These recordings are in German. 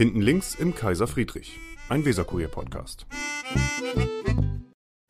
Hinten links im Kaiser Friedrich, ein Weserkurier-Podcast.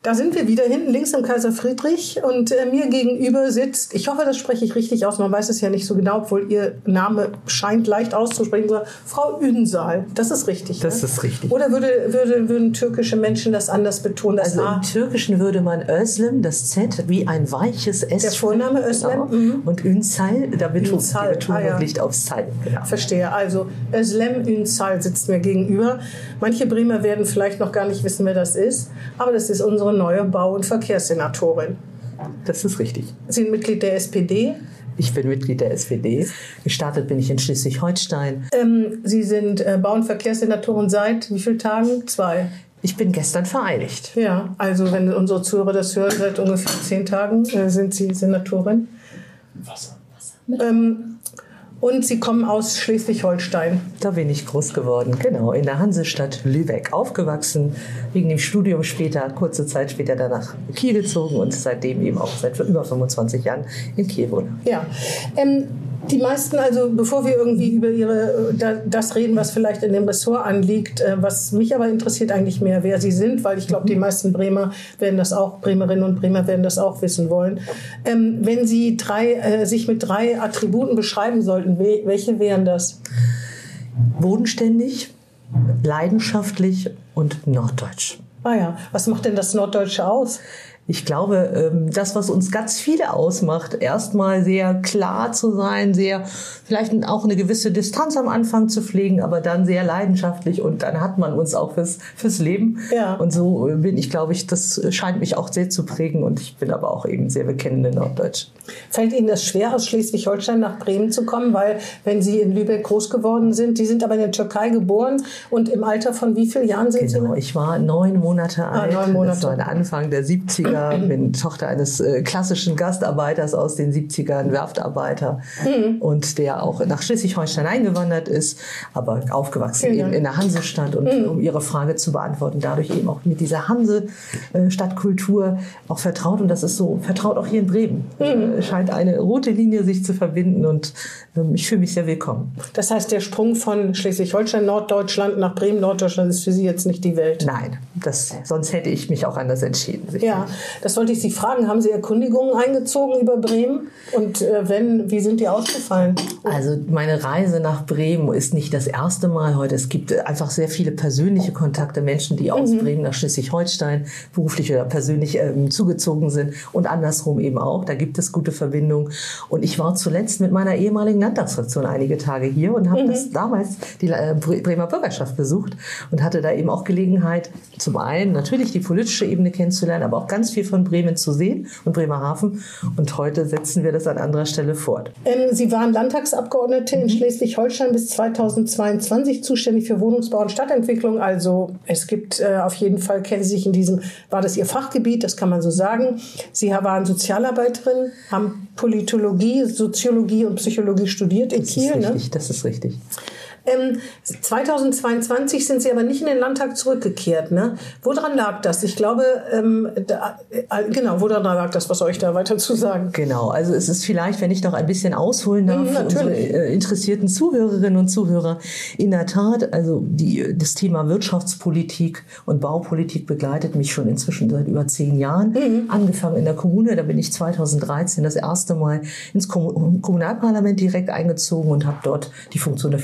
Da sind wir wieder hinten links im Kaiser Friedrich und äh, mir gegenüber sitzt, ich hoffe, das spreche ich richtig aus, man weiß es ja nicht so genau, obwohl ihr Name scheint leicht auszusprechen, Frau Ünsal. Das ist richtig. Das ne? ist richtig. Oder würde, würde, würden türkische Menschen das anders betonen? Das Also A, im Türkischen würde man Özlem, das Z, wie ein weiches S. Der Vorname Özlem, Genau. mhm. Und Ünsal, da betont Ünsal, die Betonung ah, ja. liegt auf Sal. Genau. Verstehe. Also Özlem Ünsal sitzt mir gegenüber. Manche Bremer werden vielleicht noch gar nicht wissen, wer das ist, aber das ist unsere neue Bau- und Verkehrssenatorin. Das ist richtig. Sie sind Mitglied der SPD. Ich bin Mitglied der SPD. Gestartet bin ich in Schleswig-Holstein. Ähm, Sie sind äh, Bau- und Verkehrssenatorin seit wie vielen Tagen? Zwei. Ich bin gestern vereidigt. Ja, also wenn unsere Zuhörer das hören, seit ungefähr zehn Tagen äh, sind Sie Senatorin. Wasser. Ähm, und Sie kommen aus Schleswig-Holstein. Da bin ich groß geworden, genau, in der Hansestadt Lübeck aufgewachsen, wegen dem Studium später, kurze Zeit später danach Kiel gezogen und seitdem eben auch seit über 25 Jahren in Kiel wohne. Ja. Ähm, die meisten, also bevor wir irgendwie über ihre, da, das reden, was vielleicht in dem Ressort anliegt, äh, was mich aber interessiert eigentlich mehr, wer sie sind, weil ich glaube, die meisten Bremer werden das auch, Bremerinnen und Bremer werden das auch wissen wollen. Ähm, wenn Sie drei, äh, sich mit drei Attributen beschreiben sollten, we welche wären das? Bodenständig, leidenschaftlich und norddeutsch. Ah ja, was macht denn das Norddeutsche aus? Ich glaube, ähm, das, was uns ganz viele ausmacht, erstmal sehr klar zu sein, sehr vielleicht auch eine gewisse Distanz am Anfang zu pflegen, aber dann sehr leidenschaftlich und dann hat man uns auch fürs, fürs Leben. Ja. Und so bin ich, glaube ich, das scheint mich auch sehr zu prägen und ich bin aber auch eben sehr bekennende Norddeutsch. Fällt Ihnen das schwer, aus Schleswig-Holstein nach Bremen zu kommen? Weil, wenn Sie in Lübeck groß geworden sind, die sind aber in der Türkei geboren und im Alter von wie vielen Jahren sind Genau, Sie? ich war neun Monate alt. neun Monate. Das war der Anfang der 70er. Bin Tochter eines äh, klassischen Gastarbeiters aus den 70ern, Werftarbeiter. Mhm. Und der auch nach Schleswig-Holstein eingewandert ist, aber aufgewachsen Vielen eben. Mhm. in der Hansestadt. Und um Ihre Frage zu beantworten, dadurch eben auch mit dieser Hanse-Stadtkultur auch vertraut. Und das ist so vertraut auch hier in Bremen. Mhm. Äh, scheint eine rote Linie sich zu verbinden und ähm, ich fühle mich sehr willkommen. Das heißt, der Sprung von Schleswig-Holstein, Norddeutschland nach Bremen, Norddeutschland ist für Sie jetzt nicht die Welt. Nein, das, sonst hätte ich mich auch anders entschieden. Ja, das wollte ich Sie fragen. Haben Sie Erkundigungen eingezogen über Bremen? Und äh, wenn, wie sind die ausgefallen? Also meine Reise nach Bremen ist nicht das erste Mal heute. Es gibt äh, einfach sehr viele persönliche Kontakte, Menschen, die aus Bremen nach Schleswig-Holstein beruflich oder persönlich ähm, zugezogen sind und andersrum eben auch. Da gibt es gute Verbindungen. Und ich war zuletzt mit meiner ehemaligen Landtagsfraktion einige Tage hier und habe das damals die äh, Bre- Bremer Bürgerschaft besucht und hatte da eben auch Gelegenheit, zum einen natürlich die politische Ebene kennenzulernen, aber auch ganz viel von Bremen zu sehen und Bremerhaven. Und heute setzen wir das an anderer Stelle fort. Ähm, Sie waren Landtagsabgeordnete in Schleswig-Holstein bis 2022 zuständig für Wohnungsbau und Stadtentwicklung. Also es gibt äh, auf jeden Fall, kennen Sie sich in diesem, war das Ihr Fachgebiet, das kann man so sagen. Sie waren Sozialarbeiterin, haben Politologie, Soziologie und Psychologie studiert in Das Kiel. ist Ne? richtig, das ist richtig. Ähm, 2022 sind Sie aber nicht in den Landtag zurückgekehrt. Ne? Woran lag das? Ich glaube, ähm, da, äh, genau, woran lag das? Was soll ich da weiter zu sagen? Genau, also es ist vielleicht, wenn ich noch ein bisschen ausholen darf, Mhm, für unsere äh, interessierten Zuhörerinnen und Zuhörer, in der Tat, also die, das Thema Wirtschaftspolitik und Baupolitik begleitet mich schon inzwischen seit über zehn Jahren. Mhm. Angefangen in der Kommune, da bin ich 2013 das erste Mal ins Kom Kommunalparlament direkt eingezogen und habe dort die Funktion der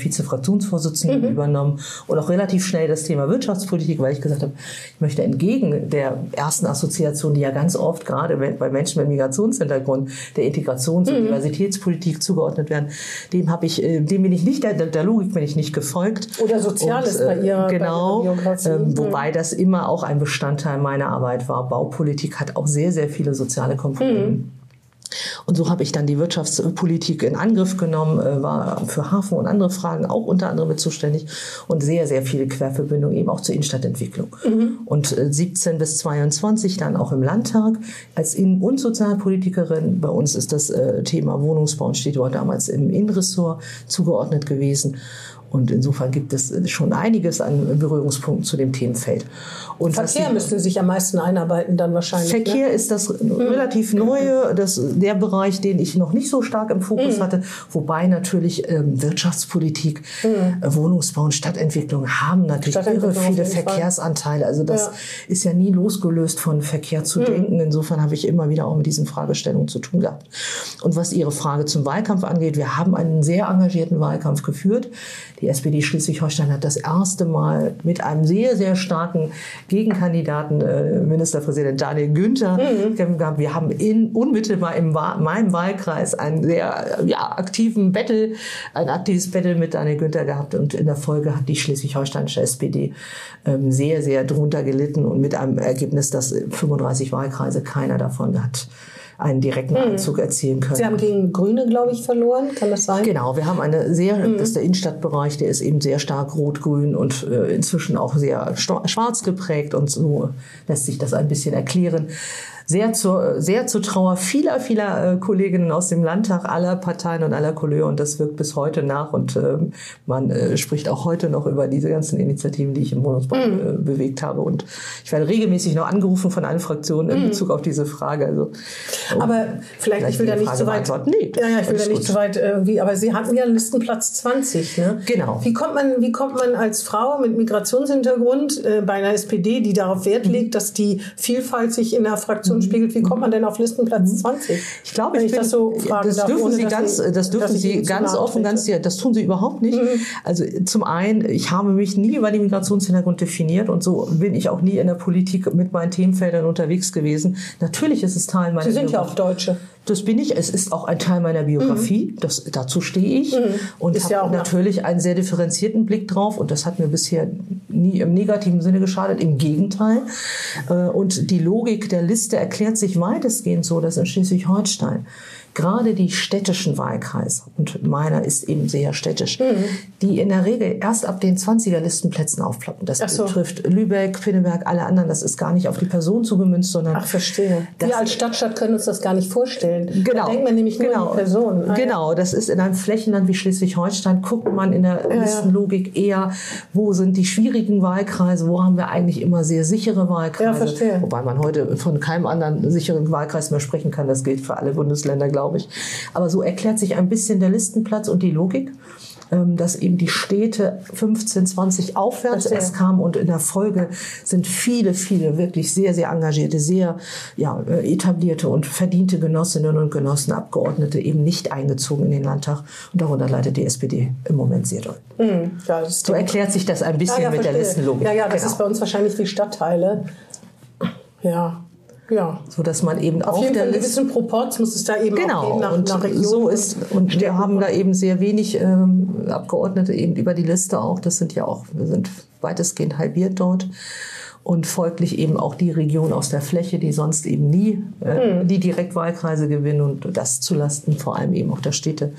Vizefraktionsvorsitzenden Mhm. übernommen und auch relativ schnell das Thema Wirtschaftspolitik, weil ich gesagt habe, ich möchte entgegen der ersten Assoziation, die ja ganz oft gerade bei Menschen mit Migrationshintergrund der Integrations- und Diversitätspolitik zugeordnet werden, dem habe ich, äh, dem bin ich nicht der, der Logik bin ich nicht gefolgt. Oder Soziales bei Ihrer- bei genau, Ihrer Biografie. ähm, Mhm. wobei das immer auch ein Bestandteil meiner Arbeit war. Baupolitik hat auch sehr sehr viele soziale Komponenten. Und so habe ich dann die Wirtschaftspolitik in Angriff genommen, äh, war für Hafen und andere Fragen auch unter anderem mit zuständig und sehr, sehr viele Querverbindungen eben auch zur Innenstadtentwicklung. Und äh, 17 bis 22 dann auch im Landtag als Innen- und Sozialpolitikerin. Bei uns ist das äh, Thema Wohnungsbau und dort damals im Innenressort zugeordnet gewesen. Und insofern gibt es schon einiges an Berührungspunkten zu dem Themenfeld. Und Verkehr müsste sich am meisten einarbeiten dann wahrscheinlich. Ne? Verkehr ne? ist das mhm. relativ neue, das, der Bereich, den ich noch nicht so stark im Fokus mhm. hatte. Wobei natürlich ähm, Wirtschaftspolitik, mhm. äh, Wohnungsbau und Stadtentwicklung haben natürlich irre viele Verkehrsanteile. Also das ja. ist ja nie losgelöst von Verkehr zu mhm. denken. Insofern habe ich immer wieder auch mit diesen Fragestellungen zu tun gehabt. Und was Ihre Frage zum Wahlkampf angeht, wir haben einen sehr engagierten Wahlkampf geführt. Die SPD Schleswig-Holstein hat das erste Mal mit einem sehr, sehr starken Gegenkandidaten, äh, Ministerpräsident Daniel Günther, mhm. gehabt. Wir haben in, unmittelbar in meinem Wahlkreis einen sehr ja, aktiven Battle, ein aktives Battle mit Daniel Günther gehabt und in der Folge hat die schleswig-holsteinische SPD ähm, sehr, sehr drunter gelitten und mit einem Ergebnis, dass 35 Wahlkreise keiner davon hat einen direkten mhm. Einzug erzielen können. Sie haben gegen Grüne, glaube ich, verloren, kann das sein? Genau, wir haben eine sehr, mhm. das ist der Innenstadtbereich, der ist eben sehr stark rot-grün und äh, inzwischen auch sehr schwarz geprägt und so lässt sich das ein bisschen erklären sehr zur, sehr zur Trauer vieler, vieler äh, Kolleginnen aus dem Landtag, aller Parteien und aller Couleur. Und das wirkt bis heute nach. Und ähm, man äh, spricht auch heute noch über diese ganzen Initiativen, die ich im Wohnungsbau äh, bewegt habe. Und ich werde regelmäßig noch angerufen von allen Fraktionen in mhm. Bezug auf diese Frage. Also, um aber vielleicht, ich will da nicht zu so weit. Nee, ja, ja, ich will da nicht zu so weit irgendwie. Aber Sie hatten ja Listenplatz 20, ne? Genau. Wie kommt man, wie kommt man als Frau mit Migrationshintergrund äh, bei einer SPD, die darauf Wert mhm. legt, dass die Vielfalt sich in der Fraktion Situation spiegelt. Wie kommt man denn auf Listenplatz 20? Ich glaube, ich, ich bin, das so fragen das darf, dürfen Sie ganz, Sie, das dürfen Sie ganz offen, ganz, das tun Sie überhaupt nicht. Mhm. Also zum einen, ich habe mich nie über den Migrationshintergrund definiert und so bin ich auch nie in der Politik mit meinen Themenfeldern unterwegs gewesen. Natürlich ist es Teil meiner Sie sind ja auch Deutsche. Das bin ich. Es ist auch ein Teil meiner Biografie. Mhm. Das, dazu stehe ich. Mhm. Und habe ja natürlich einen sehr differenzierten Blick drauf. Und das hat mir bisher nie im negativen Sinne geschadet. Im Gegenteil. Äh, und die Logik der Liste erklärt sich weitestgehend so, dass in Schleswig-Holstein gerade die städtischen Wahlkreise, und meiner ist eben sehr städtisch, mhm. die in der Regel erst ab den 20er Listenplätzen aufploppen. Das so. betrifft Lübeck, Pinneberg, alle anderen. Das ist gar nicht auf die Person zugemünzt, sondern. Ach, verstehe. Wir als Stadtstadt können uns das gar nicht vorstellen. Genau. Da denkt man nämlich nur genau. an die Person. Ah, genau. Das ist in einem Flächenland wie Schleswig-Holstein, guckt man in der ja, Listenlogik eher, wo sind die schwierigen Wahlkreise, wo haben wir eigentlich immer sehr sichere Wahlkreise. Ja, verstehe. Wobei man heute von keinem anderen sicheren Wahlkreis mehr sprechen kann. Das gilt für alle Bundesländer, glaube ich glaube ich. Aber so erklärt sich ein bisschen der Listenplatz und die Logik ähm, dass eben die Städte 15, 20 aufwärts erst kamen und in der Folge sind viele, viele wirklich sehr, sehr engagierte, sehr ja, äh, etablierte und verdiente Genossinnen und Genossen, Abgeordnete eben nicht eingezogen in den Landtag und darunter leidet die SPD im Moment sehr doll. Mhm, ja, so erklärt sich das ein bisschen ja, ja, mit verstehe. der Listenlogik. Ja, ja, das genau. ist bei uns wahrscheinlich wie Stadtteile. Ja, ja. So dass man eben Auf auch jeden Fall gewissen Proports muss es da eben genau. auch nach, und nach Region. So ist, und wir haben da eben sehr wenig ähm, Abgeordnete eben über die Liste auch. Das sind ja auch, wir sind weitestgehend halbiert dort. Und folglich eben auch die Region aus der Fläche, die sonst eben nie äh, hm. die Direktwahlkreise gewinnen und das zulasten vor allem eben auch der Städte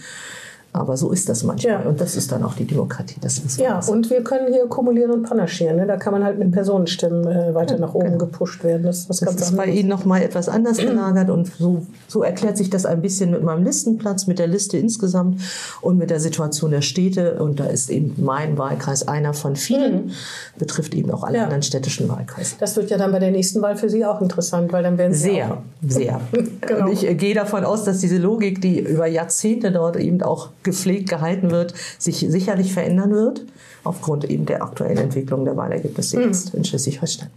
aber so ist das manchmal. Ja. Und das ist dann auch die Demokratie. Das ist ja, was. und wir können hier kumulieren und panaschieren. Ne? Da kann man halt mit Personenstimmen äh, weiter ja, nach oben genau. gepusht werden. Das ist, was das ist bei Ihnen nochmal etwas anders gelagert. Und so, so erklärt sich das ein bisschen mit meinem Listenplatz, mit der Liste insgesamt und mit der Situation der Städte. Und da ist eben mein Wahlkreis einer von vielen. Mhm. Betrifft eben auch alle ja. anderen städtischen Wahlkreise. Das wird ja dann bei der nächsten Wahl für Sie auch interessant, weil dann werden Sie Sehr, sehr. genau. Und ich äh, gehe davon aus, dass diese Logik, die über Jahrzehnte dort eben auch gepflegt gehalten wird, sich sicherlich verändern wird, aufgrund eben der aktuellen Entwicklung der Wahlergebnisse mhm. jetzt in Schleswig-Holstein.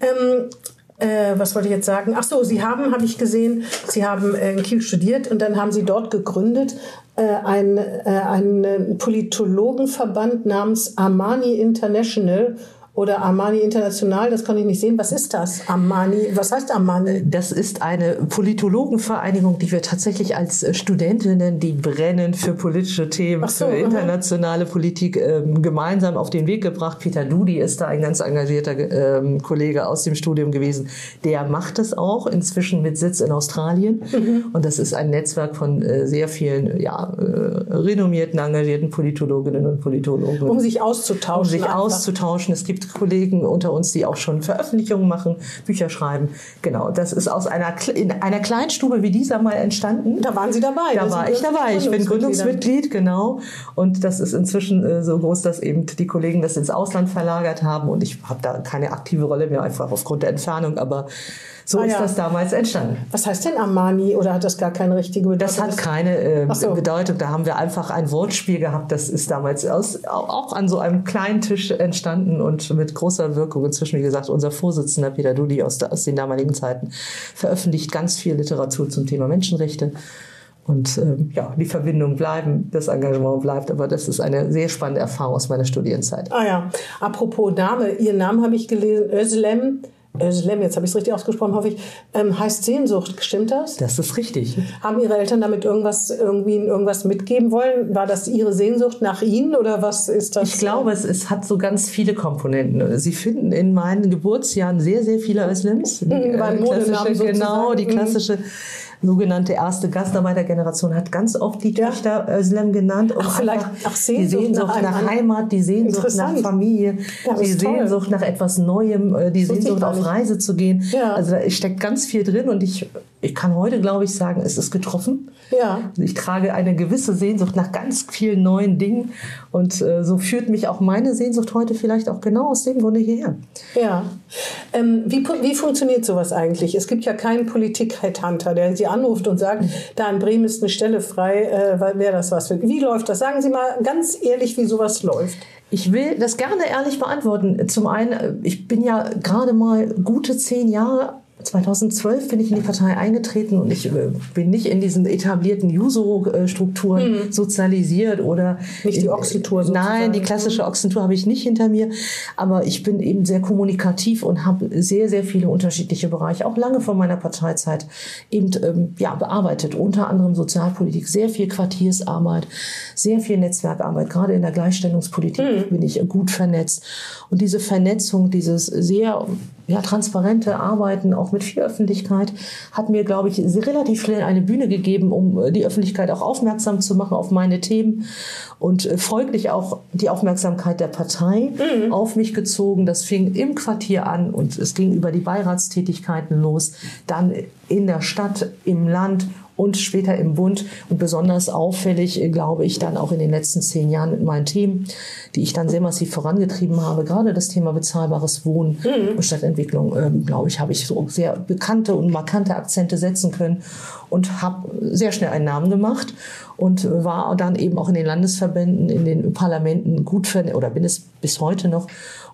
Ähm, äh, was wollte ich jetzt sagen? Ach so, Sie haben, habe ich gesehen, Sie haben äh, in Kiel studiert und dann haben Sie dort gegründet äh, einen, äh, einen Politologenverband namens Armani International oder Armani International, das kann ich nicht sehen. Was ist das, Armani? Was heißt Armani? Das ist eine Politologenvereinigung, die wir tatsächlich als Studentinnen, die brennen für politische Themen, so, für internationale aha. Politik, ähm, gemeinsam auf den Weg gebracht. Peter Ludi ist da ein ganz engagierter ähm, Kollege aus dem Studium gewesen. Der macht es auch, inzwischen mit Sitz in Australien. Mhm. Und das ist ein Netzwerk von äh, sehr vielen ja, äh, renommierten, engagierten Politologinnen und Politologen. Um sich auszutauschen. Um sich einfach. auszutauschen. Es gibt Kollegen unter uns, die auch schon Veröffentlichungen machen, Bücher schreiben. Genau, das ist aus einer, in einer Kleinstube wie dieser mal entstanden. Da waren Sie dabei. Da war ich dabei. Ich bin Gründungsmitglied, genau. Und das ist inzwischen äh, so groß, dass eben die Kollegen das ins Ausland verlagert haben. Und ich habe da keine aktive Rolle mehr, einfach aufgrund der Entfernung. Aber so ah, ist ja. das damals entstanden. Was heißt denn Armani oder hat das gar keine richtige Bedeutung? Das hat keine äh, so. Bedeutung. Da haben wir einfach ein Wortspiel gehabt. Das ist damals aus, auch an so einem kleinen Tisch entstanden und mit großer Wirkung. Inzwischen, wie gesagt, unser Vorsitzender Peter Dudi aus, aus den damaligen Zeiten veröffentlicht ganz viel Literatur zum Thema Menschenrechte. Und ähm, ja, die Verbindung bleiben, das Engagement bleibt. Aber das ist eine sehr spannende Erfahrung aus meiner Studienzeit. Ah ja, apropos Name, Ihren Namen habe ich gelesen, Özlem Özlem, jetzt habe ich es richtig ausgesprochen, hoffe ich, ähm, heißt Sehnsucht. Stimmt das? Das ist richtig. Haben Ihre Eltern damit irgendwas, irgendwie irgendwas mitgeben wollen? War das Ihre Sehnsucht nach Ihnen oder was ist das? Ich glaube, es, es hat so ganz viele Komponenten. Sie finden in meinen Geburtsjahren sehr, sehr viele Özlems. Mhm, äh, klassische, genau, die mhm. Sogenannte erste Gastarbeitergeneration hat ganz oft die Töchter ja. Özlem genannt, um ach, vielleicht, ach, Sehnsucht die Sehnsucht nach, nach Heimat, die Sehnsucht nach Familie, die Sehnsucht nach etwas Neuem, äh, die Sehnsucht auf Reise zu gehen. Ja. Also da steckt ganz viel drin und ich, ich kann heute, glaube ich, sagen, es ist getroffen. Ja. Ich trage eine gewisse Sehnsucht nach ganz vielen neuen Dingen und äh, so führt mich auch meine Sehnsucht heute vielleicht auch genau aus dem Grunde hierher. Ja. Ähm, wie, wie funktioniert sowas eigentlich? Es gibt ja keinen Politik-Headhunter, der Sie anruft und sagt, da in Bremen ist eine Stelle frei, äh, wäre das was für. Wie läuft das? Sagen Sie mal ganz ehrlich, wie sowas läuft. Ich will das gerne ehrlich beantworten. Zum einen, äh, ich bin ja gerade mal gute zehn Jahre 2012 bin ich in die Partei eingetreten und ich äh, bin nicht in diesen etablierten Juso-Strukturen mhm. sozialisiert oder nicht die Ochsentour. Sozusagen. Nein, die klassische Ochsentour habe ich nicht hinter mir, aber ich bin eben sehr kommunikativ und habe sehr sehr viele unterschiedliche Bereiche auch lange vor meiner Parteizeit eben ähm, ja bearbeitet, unter anderem Sozialpolitik, sehr viel Quartiersarbeit, sehr viel Netzwerkarbeit, gerade in der Gleichstellungspolitik mhm. bin ich gut vernetzt und diese Vernetzung, dieses sehr ja, transparente Arbeiten, auch mit viel Öffentlichkeit, hat mir, glaube ich, relativ schnell eine Bühne gegeben, um äh, die Öffentlichkeit auch aufmerksam zu machen auf meine Themen und äh, folglich auch die Aufmerksamkeit der Partei mhm. auf mich gezogen. Das fing im Quartier an und es ging über die Beiratstätigkeiten los, dann in der Stadt, im Land und später im Bund. Und besonders auffällig, äh, glaube ich, dann auch in den letzten zehn Jahren mit meinen Themen, die ich dann sehr massiv vorangetrieben habe. Gerade das Thema bezahlbares Wohnen mhm. und Stadtentwicklung, ähm, glaube ich, habe ich so sehr bekannte und markante Akzente setzen können und habe sehr schnell einen Namen gemacht und war dann eben auch in den Landesverbänden, in den Parlamenten gut vernetzt oder bin es bis heute noch.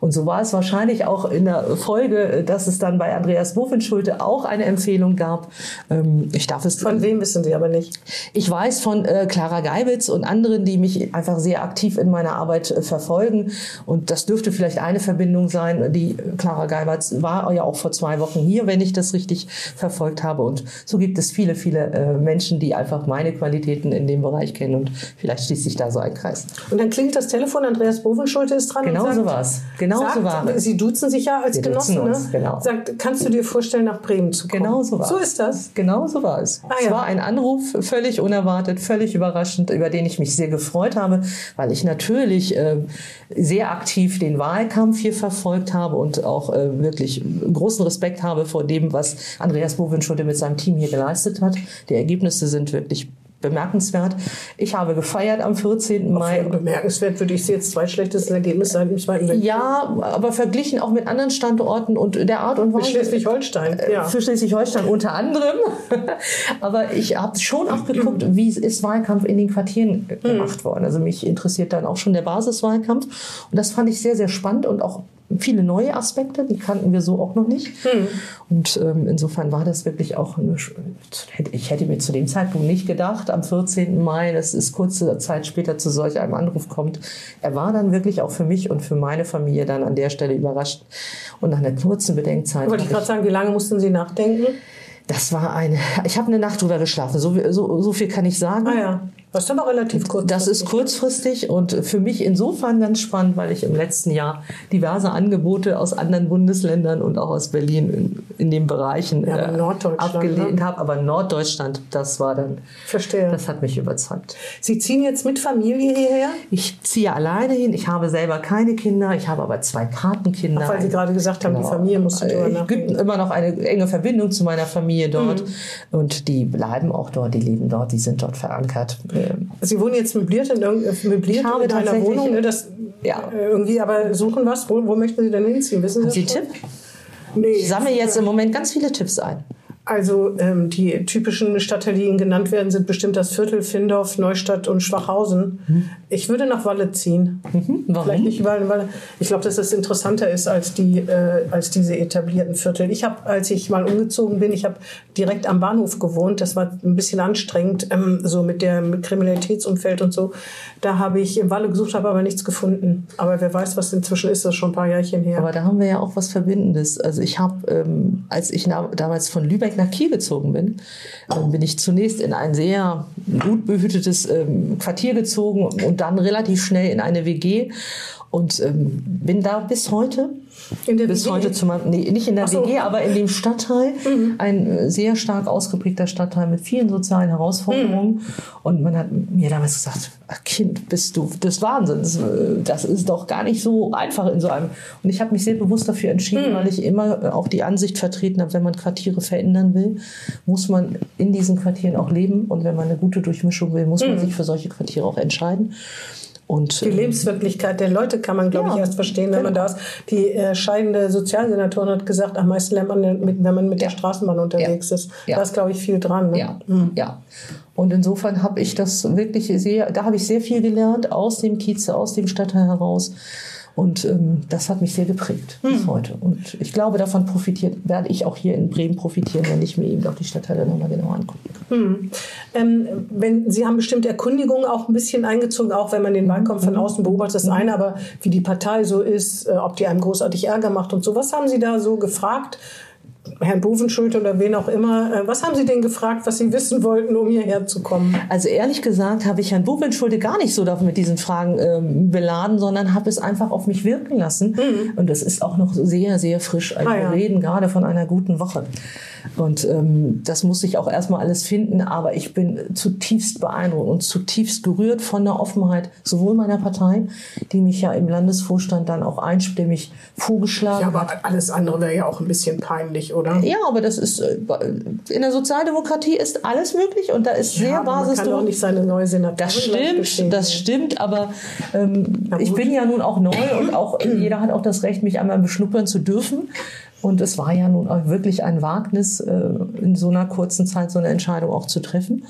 Und so war es wahrscheinlich auch in der Folge, dass es dann bei Andreas Buffenschulte auch eine Empfehlung gab. Ähm, ich darf es. Von wem wissen Sie aber nicht? Ich weiß von äh, Clara Geibitz und anderen, die mich einfach sehr aktiv in meiner Arbeit äh, verfolgen. Und das dürfte vielleicht eine Verbindung sein. Die Clara Geibitz war ja auch vor zwei Wochen hier, wenn ich das richtig verfolgt habe. Und so gibt es viele, viele äh, Menschen, die einfach meine Qualitäten in dem Bereich kennen und vielleicht schließt sich da so ein Kreis. Und dann klingt das Telefon, Andreas Bovenschulte ist dran. Genau so war es. Genau sagt, so war Sie duzen sich ja als Wir Genossen. Uns, ne? genau. Sagt, kannst du dir vorstellen, nach Bremen zu kommen? Genau so war So ist das. Genau so war es. Ah, es ja. war ein Anruf, völlig unerwartet, völlig überraschend, über den ich mich sehr gefreut habe, weil ich natürlich äh, sehr aktiv den Wahlkampf hier verfolgt habe und auch äh, wirklich großen Respekt habe vor dem, was Andreas Bovenschulte mit seinem Team hier geleistet hat. Die Ergebnisse sind wirklich bemerkenswert. Ich habe gefeiert am 14. Mai. Bemerkenswert würde ich jetzt zwei schlechteste Ergebnisse seit dem Zweiten Weltkrieg. Ja, aber verglichen auch mit anderen Standorten und der Art und Weise. Für Schleswig-Holstein, äh, ja. Für Schleswig-Holstein unter anderem. aber ich habe schon auch geguckt, wie ist Wahlkampf in den Quartieren gemacht hm. worden. Also mich interessiert dann auch schon der Basiswahlkampf. Und das fand ich sehr, sehr spannend und auch viele neue Aspekte, die kannten wir so auch noch nicht. Hm. Und ähm, insofern war das wirklich auch, eine, ich hätte mir zu dem Zeitpunkt nicht gedacht, am 14. Mai, dass es kurze Zeit später zu solch einem Anruf kommt. Er war dann wirklich auch für mich und für meine Familie dann an der Stelle überrascht. Und nach einer kurzen Bedenkzeit. Wollte ich gerade sagen, wie lange mussten Sie nachdenken? Das war eine, ich habe eine Nacht drüber geschlafen, so, so, so viel kann ich sagen. Ah ja. Das ist aber relativ kurzfristig. Das ist kurzfristig und für mich insofern ganz spannend, weil ich im letzten Jahr diverse Angebote aus anderen Bundesländern und auch aus Berlin in, in den Bereichen Ja, äh, Norddeutschland, abgelehnt ne? habe. Aber Norddeutschland, das war dann, Verstehe. das hat mich überzeugt. Sie ziehen jetzt mit Familie hierher? Ich ziehe alleine hin. Ich habe selber keine Kinder. Ich habe aber zwei Patenkinder. Ach, weil Sie gerade gesagt haben, die Familie musste drüber Es gibt immer noch eine enge Verbindung zu meiner Familie dort. Mhm. Und die bleiben auch dort, die leben dort, die sind dort verankert. Sie wohnen jetzt möbliert in, äh, möbliert in einer Wohnung. Ne? Das, Ja. äh, Irgendwie, aber suchen was. Wo, wo möchten Sie denn hinziehen? Wissen Sie Haben Sie einen? Tipp? Nee. Ich sammle jetzt im Moment ganz viele Tipps ein. Also ähm, die typischen Stadtteile, die Ihnen genannt werden, sind bestimmt das Viertel, Findorf, Neustadt und Schwachhausen. Ich würde nach Walle ziehen. Warum? Vielleicht nicht, weil, weil ich glaube, dass es interessanter ist als, die, äh, als diese etablierten Viertel. Ich habe, als ich mal umgezogen bin, ich habe direkt am Bahnhof gewohnt. Das war ein bisschen anstrengend, ähm, so mit dem Kriminalitätsumfeld und so. Da habe ich in Walle gesucht, habe aber nichts gefunden. Aber wer weiß, was inzwischen ist, das ist schon ein paar Jährchen her. Aber da haben wir ja auch was Verbindendes. Also ich habe, ähm, als ich damals von Lübeck nach Kiel gezogen bin, ähm, bin ich zunächst in ein sehr gut behütetes ähm, Quartier gezogen und dann relativ schnell in eine WG und ähm, bin da bis heute. Bis WG? heute zu meinem, nee, nicht in der so. Mhm. WG, aber in dem Stadtteil, ein äh, sehr stark ausgeprägter Stadtteil mit vielen sozialen Herausforderungen. Mhm. Und man hat mir damals gesagt, "Ach, Kind, bist du des Wahnsinns. Äh, Das ist doch gar nicht so einfach in so einem. Und ich habe mich sehr bewusst dafür entschieden, Mhm. weil ich immer äh, auch die Ansicht vertreten habe, wenn man Quartiere verändern will, muss man in diesen Quartieren auch leben. Und wenn man eine gute Durchmischung will, muss man sich für solche Quartiere auch entscheiden. Und, Die äh, Lebenswirklichkeit der Leute kann man, glaube Ja, ich, erst verstehen, wenn man genau. da ist. Die äh, scheidende Sozialsenatorin hat gesagt, am meisten lernt man, mit, wenn man mit der Straßenbahn unterwegs ist. Ja. Da ist, glaube ich, viel dran. Ne? Ja, ja. Und insofern habe ich das wirklich sehr, da habe ich sehr viel gelernt aus dem Kieze, aus dem Stadtteil heraus. Und ähm, das hat mich sehr geprägt bis heute. Und ich glaube, davon profitiert, werde ich auch hier in Bremen profitieren, wenn ich mir eben auch die Stadtteile nochmal genauer angucke. Ähm, wenn, Sie haben bestimmt Erkundigungen auch ein bisschen eingezogen, auch wenn man den Wahlkampf von außen beobachtet. Das eine, aber wie die Partei so ist, äh, ob die einem großartig Ärger macht und so. Was haben Sie da so gefragt? Herrn Bovenschulte oder wen auch immer. Äh, Was haben Sie denn gefragt, was Sie wissen wollten, um hierher zu kommen? Also ehrlich gesagt habe ich Herrn Buchwindschulde gar nicht so mit diesen Fragen ähm, beladen, sondern habe es einfach auf mich wirken lassen. Und das ist auch noch sehr, sehr frisch. Also Ah, ja. Wir reden gerade von einer guten Woche. Und ähm, das muss ich auch erstmal alles finden. Aber ich bin zutiefst beeindruckt und zutiefst gerührt von der Offenheit sowohl meiner Partei, die mich ja im Landesvorstand dann auch einstimmig vorgeschlagen Ja, hat. aber alles andere wäre ja auch ein bisschen peinlich, oder? Ja, aber das ist äh, in der Sozialdemokratie ist alles möglich und da ist sehr Ja, aber man kann Basis auch nicht seine neue Senatorin das stimmt, das stimmt, aber ähm, ich bin ja nun auch neu und auch jeder hat auch das Recht, mich einmal beschnuppern zu dürfen. Und es war ja nun auch wirklich ein Wagnis, äh, in so einer kurzen Zeit so eine Entscheidung auch zu treffen.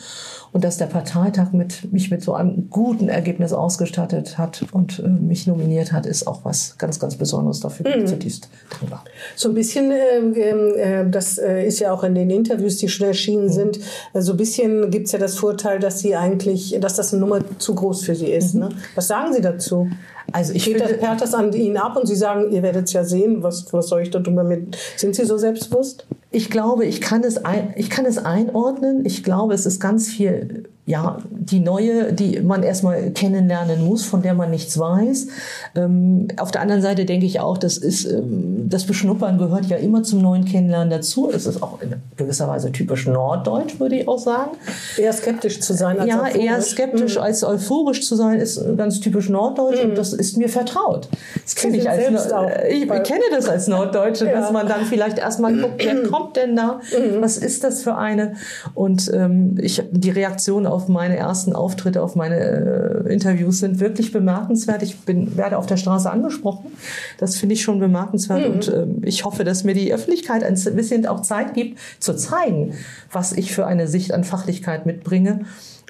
Und dass der Parteitag mit, mich mit so einem guten Ergebnis ausgestattet hat und äh, mich nominiert hat, ist auch was ganz, ganz Besonderes. Dafür Mhm. bin ich zutiefst dankbar. So ein bisschen, ähm, äh, das äh, ist ja auch in den Interviews, die schon erschienen sind, äh, so ein bisschen gibt's ja das Vorteil, dass Sie eigentlich, dass das eine Nummer zu groß für Sie ist. Ne? Was sagen Sie dazu? Also ich Geht das, finde, perlt das an Ihnen ab und Sie sagen, ihr werdet es ja sehen, was, was soll ich da tun damit? Sind Sie so selbstbewusst? Ich glaube, ich kann es, ein, ich kann es einordnen. Ich glaube, es ist ganz viel, ja, die neue, die man erstmal kennenlernen muss, von der man nichts weiß. Ähm, auf der anderen Seite denke ich auch, das ist, ähm, das Beschnuppern gehört ja immer zum neuen Kennenlernen dazu. Es ist auch in gewisser Weise typisch norddeutsch, würde ich auch sagen. Eher skeptisch zu sein als Ja, euphorisch. eher skeptisch als euphorisch zu sein, ist ganz typisch norddeutsch und das ist mir vertraut. Das kenne ich als auch ich bei- kenne das als Norddeutsche, Ja. dass man dann vielleicht erstmal guckt, wer kommt denn da? Was ist das für eine? Und ähm, ich, die Reaktionen auf meine ersten Auftritte, auf meine äh, Interviews sind wirklich bemerkenswert. Ich bin, werde auf der Straße angesprochen. Das finde ich schon bemerkenswert. Und ähm, ich hoffe, dass mir die Öffentlichkeit ein bisschen auch Zeit gibt, zu zeigen, was ich für eine Sicht an Fachlichkeit mitbringe.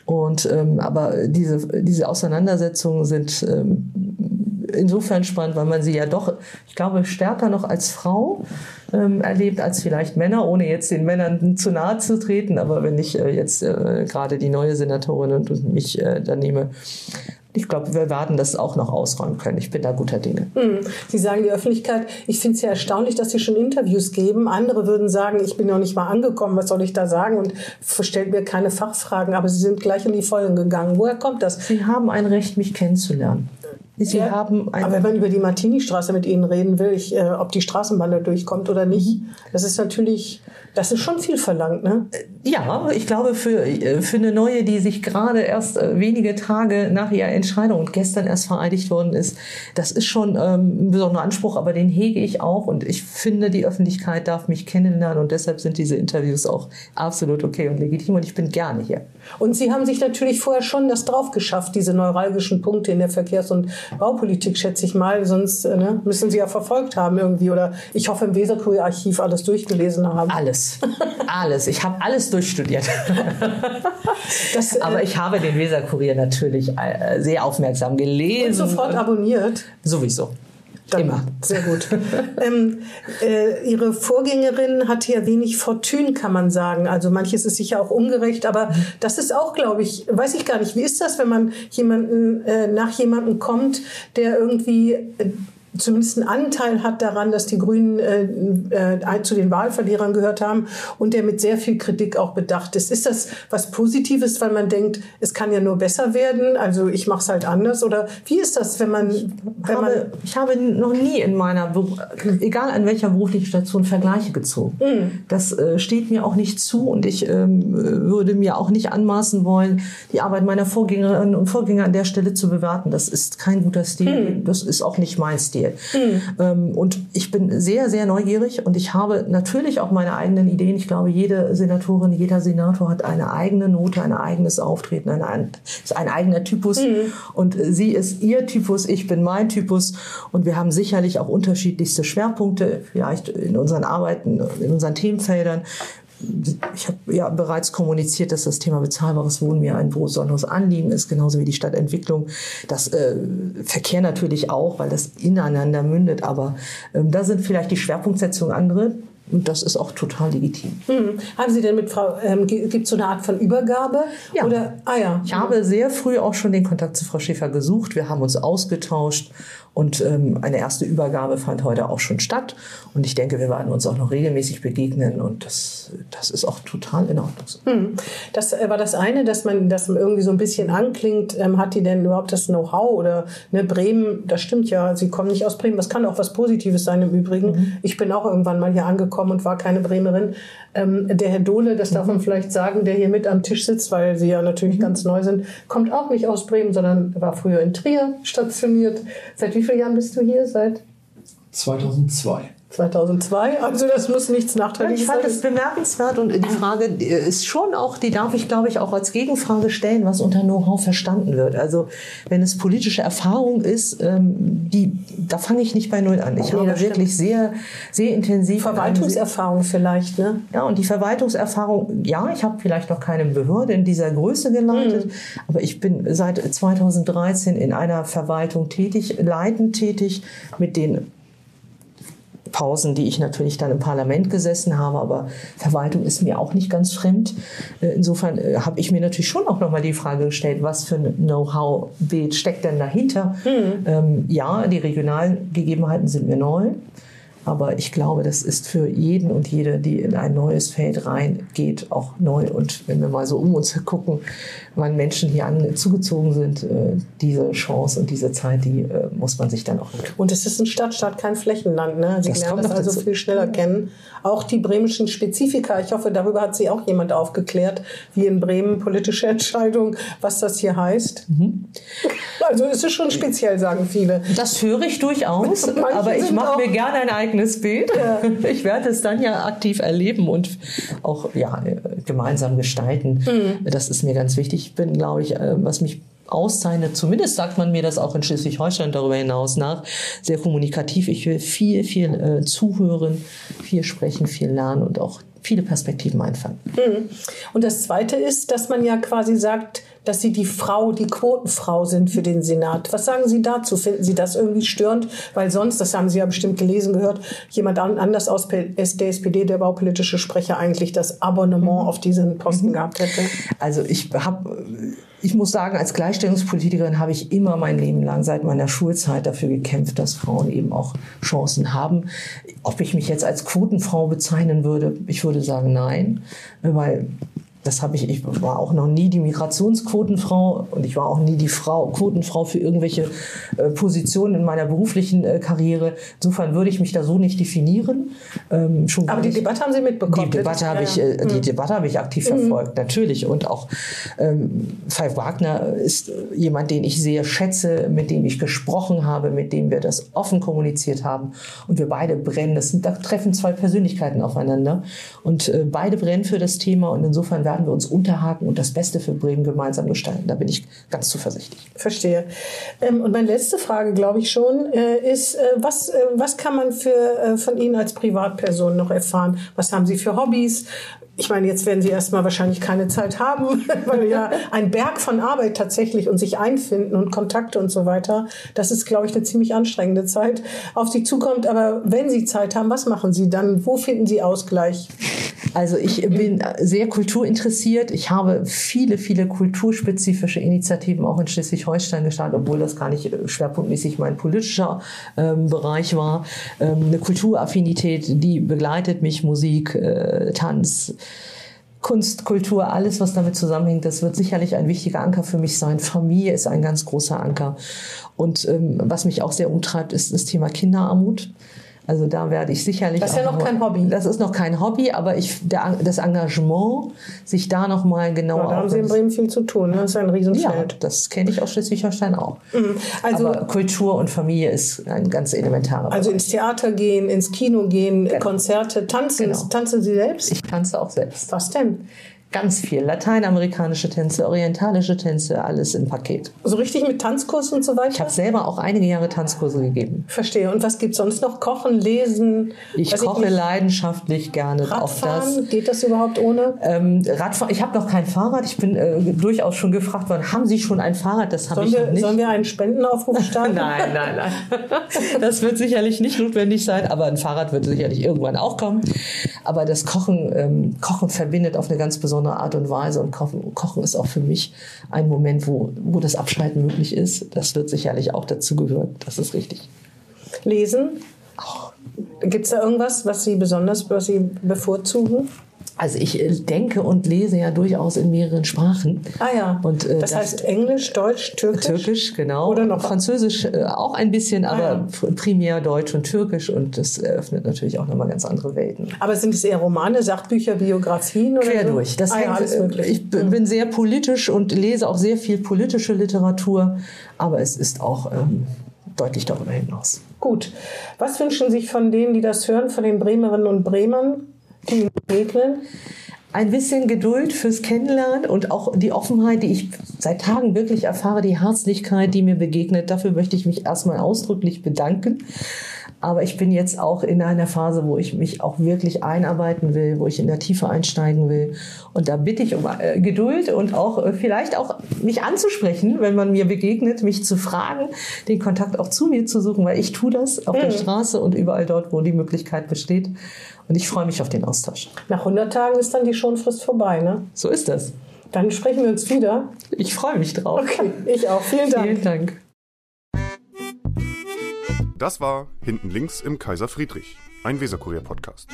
Und ähm, aber diese, diese Auseinandersetzungen sind ähm, insofern spannend, weil man sie ja doch, ich glaube, stärker noch als Frau ähm, erlebt als vielleicht Männer, ohne jetzt den Männern zu nahe zu treten. Aber wenn ich äh, jetzt äh, gerade die neue Senatorin und, und mich äh, da nehme, ich glaube, wir werden das auch noch ausräumen können. Ich bin da guter Dinge. Hm. Sie sagen die Öffentlichkeit, ich finde es ja erstaunlich, dass Sie schon Interviews geben. Andere würden sagen, ich bin noch nicht mal angekommen, was soll ich da sagen? Und stellt mir keine Fachfragen, aber Sie sind gleich in die Vollen gegangen. Woher kommt das? Sie haben ein Recht, mich kennenzulernen. Sie ja, haben aber wenn man über die Martini-Straße mit Ihnen reden will, ich, äh, ob die Straßenbahn da durchkommt oder nicht, mhm. das ist natürlich das ist schon viel verlangt, ne? Ja, ich glaube, für, für eine neue, die sich gerade erst äh, wenige Tage nach ihrer Entscheidung und gestern erst vereidigt worden ist, das ist schon ähm, ein besonderer Anspruch, aber den hege ich auch und ich finde, die Öffentlichkeit darf mich kennenlernen und deshalb sind diese Interviews auch absolut okay und legitim und ich bin gerne hier. Und Sie haben sich natürlich vorher schon das drauf geschafft, diese neuralgischen Punkte in der Verkehrs- und Baupolitik, schätze ich mal, sonst äh, ne, müssen Sie ja verfolgt haben irgendwie oder ich hoffe im Weserkurier-Archiv alles durchgelesen haben. Alles alles. Ich habe alles durchstudiert. Das, äh, Aber ich habe den Weserkurier natürlich äh, sehr aufmerksam gelesen. Und sofort abonniert. Sowieso. Dann, Immer. Sehr gut. ähm, äh, ihre Vorgängerin hatte ja wenig Fortune, kann man sagen. Also manches ist sicher auch ungerecht, aber das ist auch, glaube ich, weiß ich gar nicht. Wie ist das, wenn man jemanden äh, nach jemandem kommt, der irgendwie äh, zumindest einen Anteil hat daran, dass die Grünen äh, äh, zu den Wahlverlierern gehört haben und der mit sehr viel Kritik auch bedacht ist. Ist das was Positives, weil man denkt, es kann ja nur besser werden, also ich mache es halt anders? Oder wie ist das, wenn man... Wenn habe, man ich habe noch nie in meiner, egal an welcher beruflichen Station, Vergleiche gezogen. Mhm. Das äh, steht mir auch nicht zu und ich ähm, würde mir auch nicht anmaßen wollen, die Arbeit meiner Vorgängerinnen und Vorgänger an der Stelle zu bewerten. Das ist kein guter Stil, mhm. das ist auch nicht mein Stil. Stil. Mhm. und ich bin sehr, sehr neugierig und ich habe natürlich auch meine eigenen Ideen. Ich glaube, jede Senatorin, jeder Senator hat eine eigene Note, ein eigenes Auftreten, ein, ein, ist ein eigener Typus. Mhm. Und sie ist ihr Typus, ich bin mein Typus. Und wir haben sicherlich auch unterschiedlichste Schwerpunkte, vielleicht in unseren Arbeiten, in unseren Themenfeldern ich habe ja bereits kommuniziert, dass das Thema bezahlbares Wohnen mir ein besonderes Anliegen ist, genauso wie die Stadtentwicklung. Das äh, Verkehr natürlich auch, weil das ineinander mündet, aber ähm, da sind vielleicht die Schwerpunktsetzungen andere. Und das ist auch total legitim. Hm. Haben Sie denn mit Frau, ähm, gibt es so eine Art von Übergabe? Ja. Oder, ah ja. Ich habe sehr früh auch schon den Kontakt zu Frau Schäfer gesucht. Wir haben uns ausgetauscht und ähm, eine erste Übergabe fand heute auch schon statt. Und ich denke, wir werden uns auch noch regelmäßig begegnen. Und das, das ist auch total in Ordnung. Hm. Das äh, war das eine, dass man das irgendwie so ein bisschen anklingt. Ähm, hat die denn überhaupt das Know-how? Oder ne, Bremen, das stimmt ja, Sie kommen nicht aus Bremen. Das kann auch was Positives sein im Übrigen. Mhm. Ich bin auch irgendwann mal hier angekommen und war keine Bremerin. Ähm, der Herr Dohle, das darf man mhm. vielleicht sagen, der hier mit am Tisch sitzt, weil Sie ja natürlich mhm. ganz neu sind, kommt auch nicht aus Bremen, sondern war früher in Trier stationiert. Seit wie vielen Jahren bist du hier? Seit 2002. 2002, also das muss nichts Nachteiliges sein. Ich fand es bemerkenswert und die Frage ist schon auch, die darf ich glaube ich auch als Gegenfrage stellen, was unter Know-how verstanden wird. Also wenn es politische Erfahrung ist, ähm, die, da fange ich nicht bei Null an. Ich nee, habe wirklich sehr, sehr intensiv... Verwaltungserfahrung vielleicht, ne? Ja, und die Verwaltungserfahrung, ja, ich habe vielleicht noch keine Behörde in dieser Größe geleitet, mhm. aber ich bin seit 2013 in einer Verwaltung tätig, leitend tätig, mit den Pausen, die ich natürlich dann im Parlament gesessen habe, aber Verwaltung ist mir auch nicht ganz fremd. Äh, insofern äh, habe ich mir natürlich schon auch nochmal die Frage gestellt, was für ein Know-how-Bild steckt denn dahinter? Mhm. Ähm, ja, die regionalen Gegebenheiten sind mir neu. Aber ich glaube, das ist für jeden und jede, die in ein neues Feld reingeht, auch neu. Und wenn wir mal so um uns gucken, wann Menschen hier an, zugezogen sind, äh, diese Chance und diese Zeit, die äh, muss man sich dann auch nehmen. Und es ist ein Stadtstaat, kein Flächenland. Ne? Sie das lernen das also dazu. viel schneller kennen. Auch die bremischen Spezifika. Ich hoffe, darüber hat Sie auch jemand aufgeklärt, wie in Bremen politische Entscheidung, was das hier heißt. Mhm. Also es ist schon speziell, sagen viele. Das höre ich durchaus, aber ich mache mir gerne ein eigenes Bild. Ja. Ich werde es dann ja aktiv erleben und auch ja, gemeinsam gestalten. Mhm. Das ist mir ganz wichtig. Ich bin, glaube ich, äh, was mich auszeichnet, zumindest sagt man mir das auch in Schleswig-Holstein darüber hinaus nach, sehr kommunikativ. Ich will viel, viel äh, zuhören, viel sprechen, viel lernen und auch viele Perspektiven einfangen. Mhm. Und das Zweite ist, dass man ja quasi sagt, dass Sie die Frau, die Quotenfrau sind für den Senat. Was sagen Sie dazu? Finden Sie das irgendwie störend? Weil sonst, das haben Sie ja bestimmt gelesen, gehört, jemand anders aus der SPD, der baupolitische Sprecher, eigentlich das Abonnement auf diesen Posten gehabt hätte. Also ich habe ich muss sagen, als Gleichstellungspolitikerin habe ich immer mein Leben lang seit meiner Schulzeit dafür gekämpft, dass Frauen eben auch Chancen haben. Ob ich mich jetzt als Quotenfrau bezeichnen würde, ich würde sagen nein, weil das habe ich, ich war auch noch nie die Migrationsquotenfrau und ich war auch nie die Frau, Quotenfrau für irgendwelche äh, Positionen in meiner beruflichen äh, Karriere. Insofern würde ich mich da so nicht definieren. Ähm, schon Aber die nicht. Debatte haben Sie mitbekommen? Die Debatte habe ich, äh, die mhm. Debatte habe ich aktiv mhm. verfolgt, natürlich. Und auch ähm, Five Wagner ist jemand, den ich sehr schätze, mit dem ich gesprochen habe, mit dem wir das offen kommuniziert haben. Und wir beide brennen. Das sind, da treffen zwei Persönlichkeiten aufeinander. Und äh, beide brennen für das Thema. Und insofern werden werden wir uns unterhaken und das Beste für Bremen gemeinsam gestalten. Da bin ich ganz zuversichtlich. Verstehe. Ähm, und meine letzte Frage, glaube ich schon, äh, ist, äh, was, äh, was kann man für, von Ihnen als Privatperson noch erfahren? Was haben Sie für Hobbys? ich meine, jetzt werden Sie erstmal wahrscheinlich keine Zeit haben, weil ja ein Berg von Arbeit tatsächlich und sich einfinden und Kontakte und so weiter, das ist, glaube ich, eine ziemlich anstrengende Zeit auf Sie zukommt. Aber wenn Sie Zeit haben, was machen Sie dann? Wo finden Sie Ausgleich? Also ich bin sehr kulturinteressiert. Ich habe viele, viele kulturspezifische Initiativen auch in Schleswig-Holstein gestartet, obwohl das gar nicht schwerpunktmäßig mein politischer ähm, Bereich war. Ähm, eine Kulturaffinität, die begleitet mich, Musik, äh, Tanz, Kunst, Kultur, alles, was damit zusammenhängt, das wird sicherlich ein wichtiger Anker für mich sein. Familie ist ein ganz großer Anker. Und ähm, was mich auch sehr umtreibt, ist das Thema Kinderarmut. Also da werde ich sicherlich. Das ist ja noch kein Hobby. Das ist noch kein Hobby, aber ich, der, das Engagement, sich da noch mal genauer. Ja, da haben Sie in Bremen viel zu tun. Ne? Das ist ein Riesenfeld. Ja, das kenne ich aus Schleswig-Holstein auch. Mhm. Also aber Kultur und Familie ist ein ganz elementarer. Also Bereich. ins Theater gehen, ins Kino gehen, genau. Konzerte, tanzen. Genau. Tanzen Sie selbst? Ich tanze auch selbst. Was denn? Ganz viel. Lateinamerikanische Tänze, orientalische Tänze, alles im Paket. So richtig mit Tanzkurs und so weiter? Ich habe selber auch einige Jahre Tanzkurse gegeben. Verstehe. Und was gibt es sonst noch? Kochen, lesen? Ich koche ich leidenschaftlich gerne. Radfahren, das. geht das überhaupt ohne? Ähm, Radfahren, ich habe noch kein Fahrrad. Ich bin äh, durchaus schon gefragt worden, haben Sie schon ein Fahrrad? Das habe ich wir, nicht. Sollen wir einen Spendenaufruf starten? nein, nein, nein. das wird sicherlich nicht notwendig sein, aber ein Fahrrad wird sicherlich irgendwann auch kommen. Aber das Kochen, ähm, Kochen verbindet auf eine ganz besondere Art und Weise und Kochen, Kochen ist auch für mich ein Moment, wo, wo das Abschalten möglich ist. Das wird sicherlich auch dazu gehören. Das ist richtig. Lesen? Gibt es da irgendwas, was Sie besonders, was Sie bevorzugen? Also ich äh, denke und lese ja durchaus in mehreren Sprachen. Ah ja. Und, äh, das, das heißt Englisch, Deutsch, Türkisch? Türkisch, genau. Oder noch Französisch äh, auch ein bisschen, aber ah, ja. primär Deutsch und Türkisch und das eröffnet natürlich auch nochmal ganz andere Welten. Aber sind es eher Romane, Sachbücher, Biografien oder Quer so? durch. Das ah, ja, alles möglich. Ich mhm. bin sehr politisch und lese auch sehr viel politische Literatur, aber es ist auch ähm, deutlich darüber hinaus. Gut. Was wünschen sich von denen, die das hören, von den Bremerinnen und Bremern? Ein bisschen Geduld fürs Kennenlernen und auch die Offenheit, die ich seit Tagen wirklich erfahre, die Herzlichkeit, die mir begegnet. Dafür möchte ich mich erstmal ausdrücklich bedanken. Aber ich bin jetzt auch in einer Phase, wo ich mich auch wirklich einarbeiten will, wo ich in der Tiefe einsteigen will. Und da bitte ich um äh, Geduld und auch äh, vielleicht auch mich anzusprechen, wenn man mir begegnet, mich zu fragen, den Kontakt auch zu mir zu suchen, weil ich tue das auf mhm. der Straße und überall dort, wo die Möglichkeit besteht. Und ich freue mich auf den Austausch. Nach 100 Tagen ist dann die Schonfrist vorbei, ne? So ist das. Dann sprechen wir uns wieder. Ich freue mich drauf. Okay, ich auch. Vielen Dank. Vielen Dank. Das war Hinten links im Kaiser Friedrich, ein Weserkurier-Podcast.